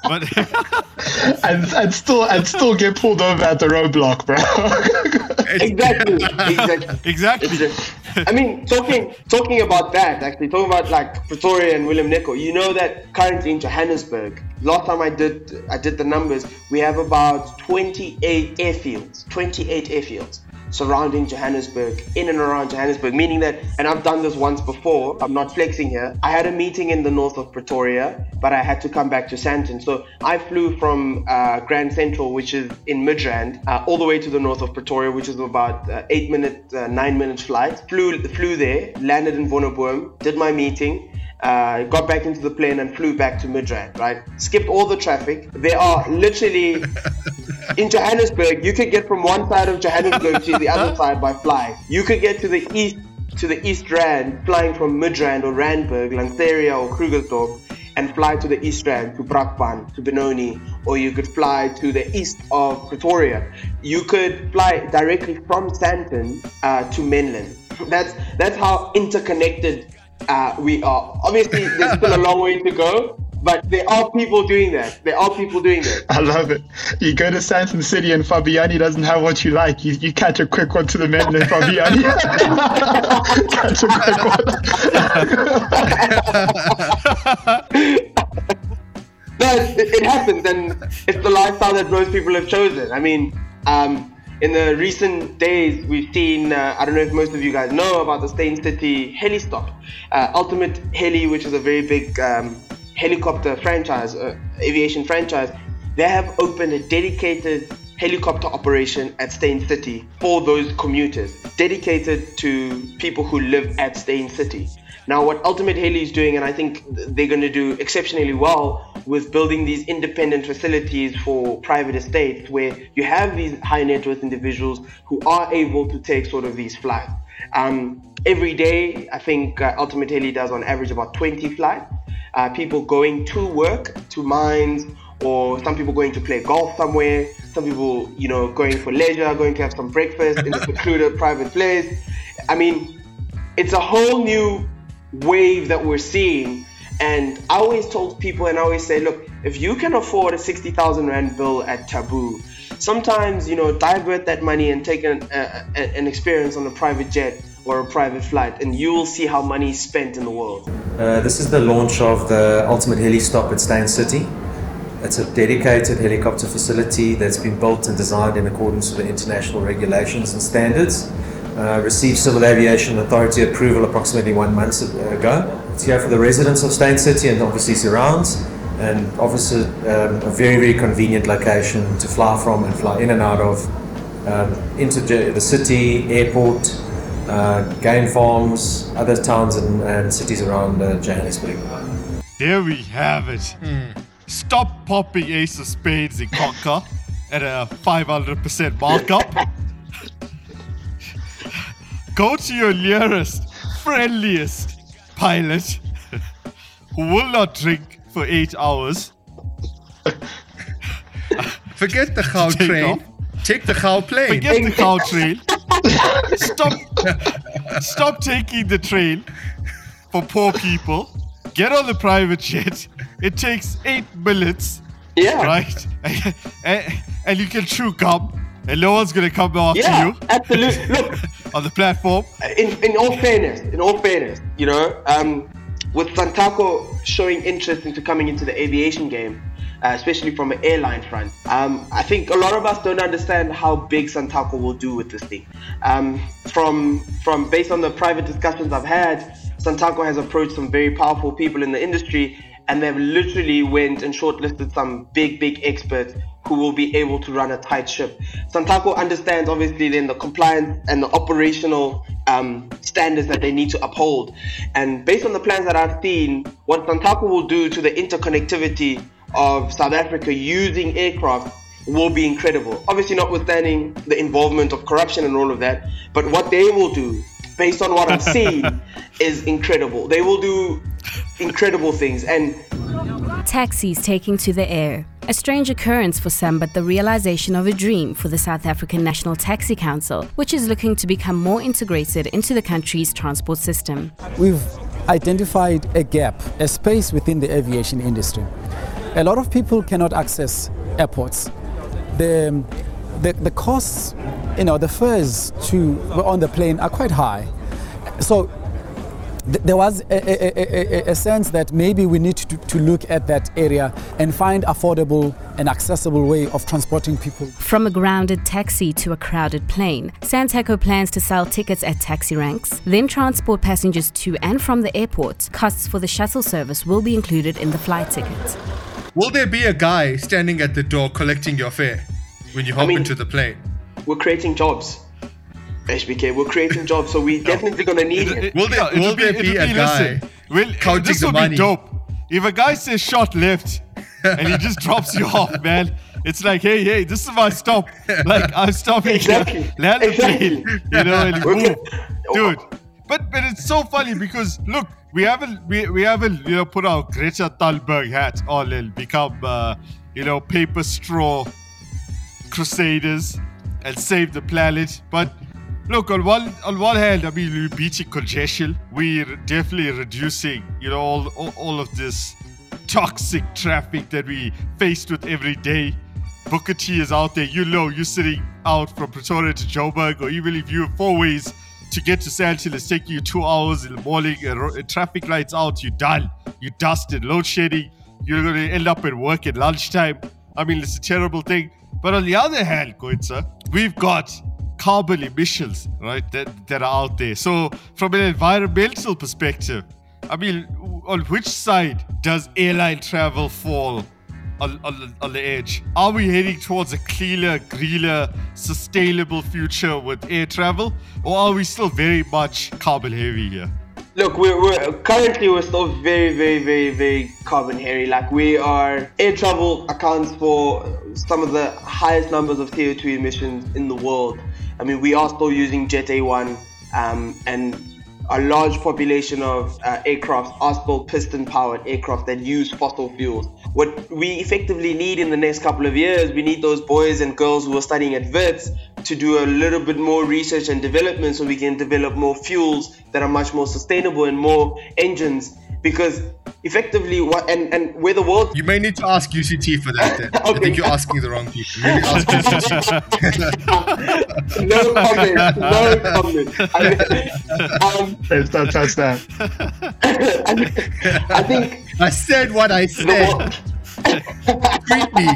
Speaker 4: But
Speaker 9: And and still and still get pulled over at the roadblock, bro.
Speaker 5: Exactly, exactly.
Speaker 4: exactly.
Speaker 5: I mean, talking talking about that, actually, talking about like Pretoria and William Nicol, you know that currently in Johannesburg, last time I did I did the numbers, we have about 28 airfields, 28 airfields surrounding Johannesburg, in and around Johannesburg, meaning that, and I've done this once before, I'm not flexing here. I had a meeting in the north of Pretoria, but I had to come back to Sandton. So I flew from uh, Grand Central, which is in Midrand, uh, all the way to the north of Pretoria, which is about uh, eight minute, uh, nine minute flight. Flew, flew there, landed in Wonderboom, did my meeting. Uh, got back into the plane and flew back to Midrand, right? Skipped all the traffic. There are literally in Johannesburg, you could get from one side of Johannesburg to the other side by flying. You could get to the east to the East Rand flying from Midrand or Randburg, Lanseria or Krugersdorp, and fly to the East Rand to Brakpan, to Benoni, or you could fly to the east of Pretoria. You could fly directly from Sandton uh, to Menlyn. That's that's how interconnected uh, we are. Obviously, there's still a long way to go, but there are people doing that. There are people doing that.
Speaker 9: I love it. You go to Sandton City and Fabiani doesn't have what you like. You, you catch a quick one to the Menlyn Fabiani. catch a quick one.
Speaker 5: no, it, it happens, and it's the lifestyle that most people have chosen. I mean, um, in the recent days, we've seen, uh, I don't know if most of you guys know about the Steyn City heli stop. Uh, Ultimate Heli, which is a very big um, helicopter franchise, uh, aviation franchise, they have opened a dedicated helicopter operation at Steyn City for those commuters, dedicated to people who live at Steyn City. Now, what Ultimate Heli is doing, and I think they're going to do exceptionally well with building these independent facilities for private estates where you have these high net worth individuals who are able to take sort of these flights. Um, every day, I think uh, Ultimate Heli does on average about 20 flights. Uh, people going to work, to mines, or some people going to play golf somewhere, some people, you know, going for leisure, going to have some breakfast in a secluded private place. I mean, it's a whole new wave that we're seeing. And I always told people, and I always say, look, if you can afford a 60,000 Rand bill at Taboo, sometimes, you know, divert that money and take an, an experience on a private jet or a private flight, and you will see how money is spent in the world.
Speaker 14: Uh, this is the launch of the Ultimate Heli Stop at Steyn City. It's a dedicated helicopter facility that's been built and designed in accordance with the international regulations and standards. Uh, received Civil Aviation Authority approval approximately one month ago. It's here for the residents of Steyn City and obviously surrounds, and obviously a, um, a very, very convenient location to fly from and fly in and out of um, into the city, airport, uh, game farms, other towns and, and cities around uh, Johannesburg.
Speaker 4: There we have it. Stop popping Ace of Spades in Konka at a 500% markup. Go to your nearest, friendliest pilot who will not drink for eight hours.
Speaker 6: Forget the Gau
Speaker 4: Take
Speaker 6: train.
Speaker 4: off.
Speaker 6: Take the Gau plane.
Speaker 4: Forget the Gautrain. Stop. Stop taking the train for poor people. Get on the private jet. It takes eight minutes.
Speaker 5: Yeah.
Speaker 4: Right. and, and you can chew gum, and no one's gonna come after
Speaker 5: Yeah,
Speaker 4: you
Speaker 5: absolutely. Look,
Speaker 4: on the platform.
Speaker 5: in, in all fairness, in all fairness, you know, um, with Santaco showing interest into coming into the aviation game, uh, especially from an airline front, um, I think a lot of us don't understand how big Santaco will do with this thing. Um, from from based on the private discussions I've had, Santaco has approached some very powerful people in the industry, and they've literally went and shortlisted some big big experts who will be able to run a tight ship. Santaco understands obviously then the compliance and the operational um, standards that they need to uphold. And based on the plans that I've seen, what Santaco will do to the interconnectivity of South Africa using aircraft will be incredible. Obviously, notwithstanding the involvement of corruption and all of that, but what they will do, based on what I've seen, is incredible. They will do incredible things. And
Speaker 15: Taxis taking to the air. A strange occurrence for some, but the realization of a dream for the South African National Taxi Council, which is looking to become more integrated into the country's transport system.
Speaker 16: We've identified a gap, a space within the aviation industry. A lot of people cannot access airports. The, the, the costs, you know, the fares to on the plane are quite high. So th- there was a, a, a, a sense that maybe we need to, to look at that area and find affordable and accessible way of transporting people.
Speaker 15: From a grounded taxi to a crowded plane, Santaco plans to sell tickets at taxi ranks, then transport passengers to and from the airport. Costs for the shuttle service will be included in the flight ticket.
Speaker 6: Will there be a guy standing at the door collecting your fare when you hop
Speaker 5: mean-
Speaker 6: into the plane?
Speaker 5: we're creating jobs. HBK, we're creating jobs, so we're definitely gonna need him.
Speaker 6: Will there,
Speaker 4: it'll
Speaker 6: will there be,
Speaker 4: it'll
Speaker 6: a guy
Speaker 4: listen, will,
Speaker 6: counting
Speaker 4: this
Speaker 6: the
Speaker 4: will
Speaker 6: money?
Speaker 4: be dope. If a guy says shot left and he just drops you off, man, it's like, hey, hey, this is my stop. Like I'm stopping
Speaker 5: Exactly.
Speaker 4: here. Land the plane, you know, and
Speaker 5: We're
Speaker 4: move, dude. But but it's so funny because look, we haven't we, we haven't you know put our Greta Thunberg hat on and become uh, you know paper straw crusaders and save the planet. But look, on one on one hand, I mean, we're beating congestion. We're definitely reducing, you know, all all, all of this toxic traffic that we faced with every day. Booker T is out there. You know, you're sitting out from Pretoria to Joburg, or even if you're Fourways to get to Sandton, it's taking you two hours in the morning. Traffic lights out, you're done. You're dusted, load shedding. You're going to end up at work at lunchtime. I mean, it's a terrible thing. But on the other hand, Goitza, we've got carbon emissions, right, that, that are out there. So, from an environmental perspective, I mean, on which side does airline travel fall on, on, on the edge? Are we heading towards a cleaner, greener, sustainable future with air travel, or are we still very much carbon heavy here?
Speaker 5: Look, we're, we're currently we're still very, very, very, very carbon heavy. Like we are, air travel accounts for some of the highest numbers of CO2 emissions in the world. I mean, we are still using Jet A1, um, and a large population of uh, aircraft are still piston powered aircraft that use fossil fuels. What we effectively need in the next couple of years, we need those boys and girls who are studying at WITS to do a little bit more research and development so we can develop more fuels that are much more sustainable and more engines because effectively what and, and where the world
Speaker 6: You may need to ask UCT for that. Then. I think you're asking the wrong people. Maybe ask UCT.
Speaker 5: no comment no comment I, um,
Speaker 9: Let's not touch that.
Speaker 5: I think
Speaker 6: I said what I said. Treat me.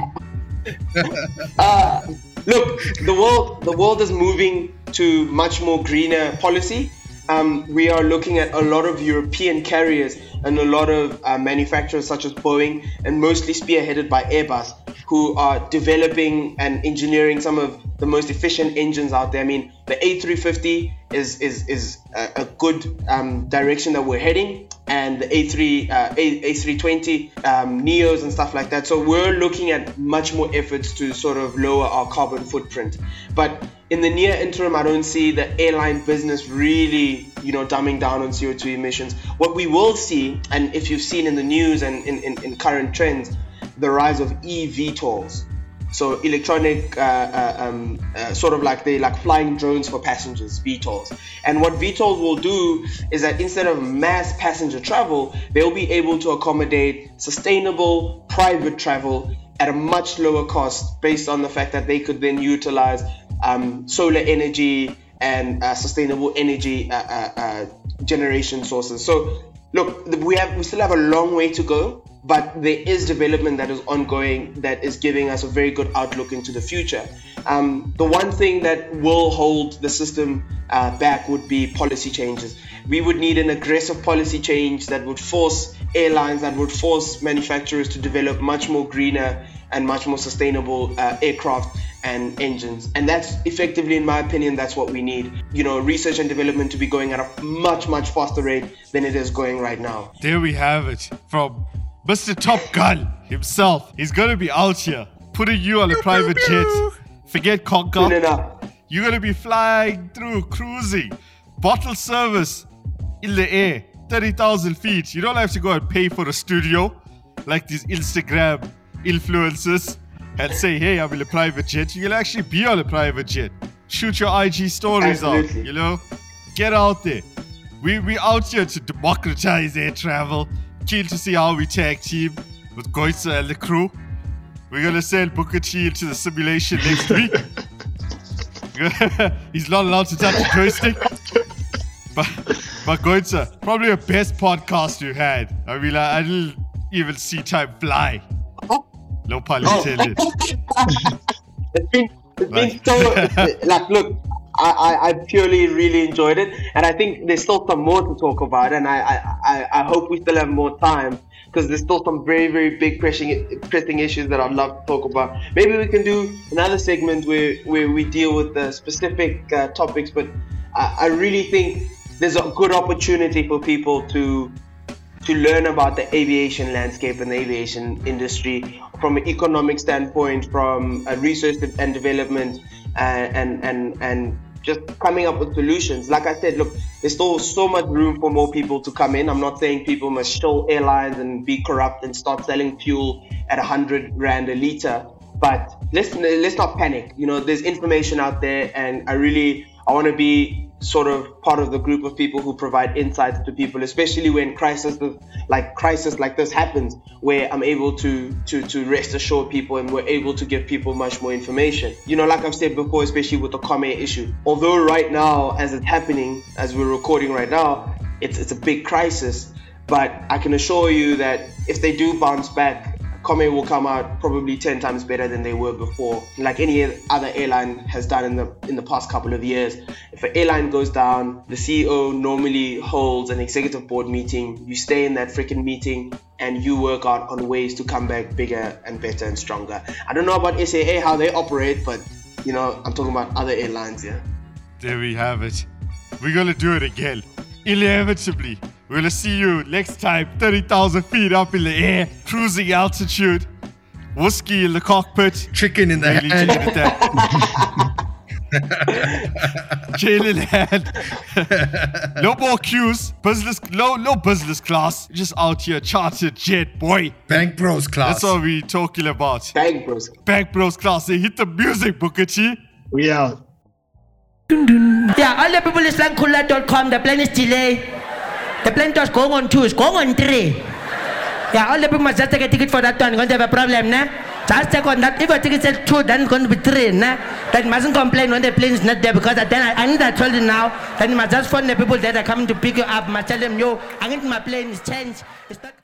Speaker 5: uh, look, the world the world is moving to much more greener policy. Um, we are looking at a lot of European carriers and a lot of uh, manufacturers such as Boeing and mostly spearheaded by Airbus who are developing and engineering some of the most efficient engines out there. I mean, the A350 is is is a, a good um, direction that we're heading, and the A3 uh, A, A320 um, Neos and stuff like that. So we're looking at much more efforts to sort of lower our carbon footprint. But in the near interim, I don't see the airline business really, you know, dumbing down on CO2 emissions. What we will see, and if you've seen in the news and in, in, in current trends, the rise of eVTOLs. So electronic, uh, uh, um, uh, sort of like they like flying drones for passengers, VTOLs. And what VTOLs will do is that instead of mass passenger travel, they'll be able to accommodate sustainable private travel at a much lower cost, based on the fact that they could then utilize um, solar energy and uh, sustainable energy uh, uh, uh, generation sources. So look, we have we still have a long way to go but there is development that is ongoing that is giving us a very good outlook into the future. Um, the one thing that will hold the system uh, back would be policy changes. We would need an aggressive policy change that would force airlines, that would force manufacturers to develop much more greener and much more sustainable uh, aircraft and engines. And that's effectively, in my opinion, that's what we need. You know, research and development to be going at a much, much faster rate than it is going right now.
Speaker 4: There we have it from Mr. Top Gun himself. He's gonna be out here putting you on a private jet. Forget Konka. You're gonna be flying through, cruising, bottle service in the air, 30,000 feet. You don't have to go and pay for a studio like these Instagram influencers and say, hey, I'm in a private jet. You'll actually be on a private jet. Shoot your IG stories
Speaker 5: Absolutely.
Speaker 4: out, you know? Get out there. We we out here to democratize air travel. Keen to see how we tag team with Goitza and the crew. We're gonna send Booker T into the simulation next week. He's not allowed to touch the joystick. But but Goitza, probably the best podcast you had. I mean, I, I didn't even see time fly. No pun intended.
Speaker 5: it's been it's been so like look I, I, I purely really enjoyed it and I think there's still some more to talk about and I, I, I- I hope we still have more time because there's still some very very big pressing pressing issues that I'd love to talk about maybe we can do another segment where, where we deal with the specific uh, topics but I, I really think there's a good opportunity for people to to learn about the aviation landscape and the aviation industry from an economic standpoint, from a research and development, and and and, just coming up with solutions. Like I said, look, there's still so much room for more people to come in. I'm not saying people must shill airlines and be corrupt and start selling fuel at 100 rand a liter, but let's let's not panic. You know, there's information out there, and I really I want to be sort of part of the group of people who provide insights to people, especially when crisis like crisis like this happens, where I'm able to to to rest assure people and we're able to give people much more information. You know, like I've said before, especially with the Comair issue. Although right now, as it's happening, as we're recording right now, it's it's a big crisis. But I can assure you that if they do bounce back, Comair will come out probably 10 times better than they were before. Like any other airline has done in the in the past couple of years. If an airline goes down, the CEO normally holds an executive board meeting. You stay in that freaking meeting and you work out on ways to come back bigger and better and stronger. I don't know about SAA how they operate, but you know, I'm talking about other airlines, yeah.
Speaker 4: There we have it. We're gonna do it again. Inevitably. We're gonna see you next time, 30,000 feet up in the air, cruising altitude, whiskey in the cockpit,
Speaker 6: chicken in the
Speaker 4: hand. Jail in hand. no more queues. Business, no, no business class. Just out here, chartered jet, boy.
Speaker 6: Bank Bros class.
Speaker 4: That's what we talking about.
Speaker 5: Bank Bros.
Speaker 4: Bank Bros class. They hit the music, Booker T.
Speaker 9: We out.
Speaker 1: Yeah, all the people is like kulula.com. The plane is delayed. The plane was going on two, it's going on three. Yeah, all the people must just take a ticket for that one. Going to have a problem, nah? Just take on that. If your ticket says two, then it's going to be three, nah? Then mustn't complain when the plane is not there because then I, I need to tell you now. Then you must just phone the people that are coming to pick you up. Must tell them, yo, I need my plane is changed. It's not.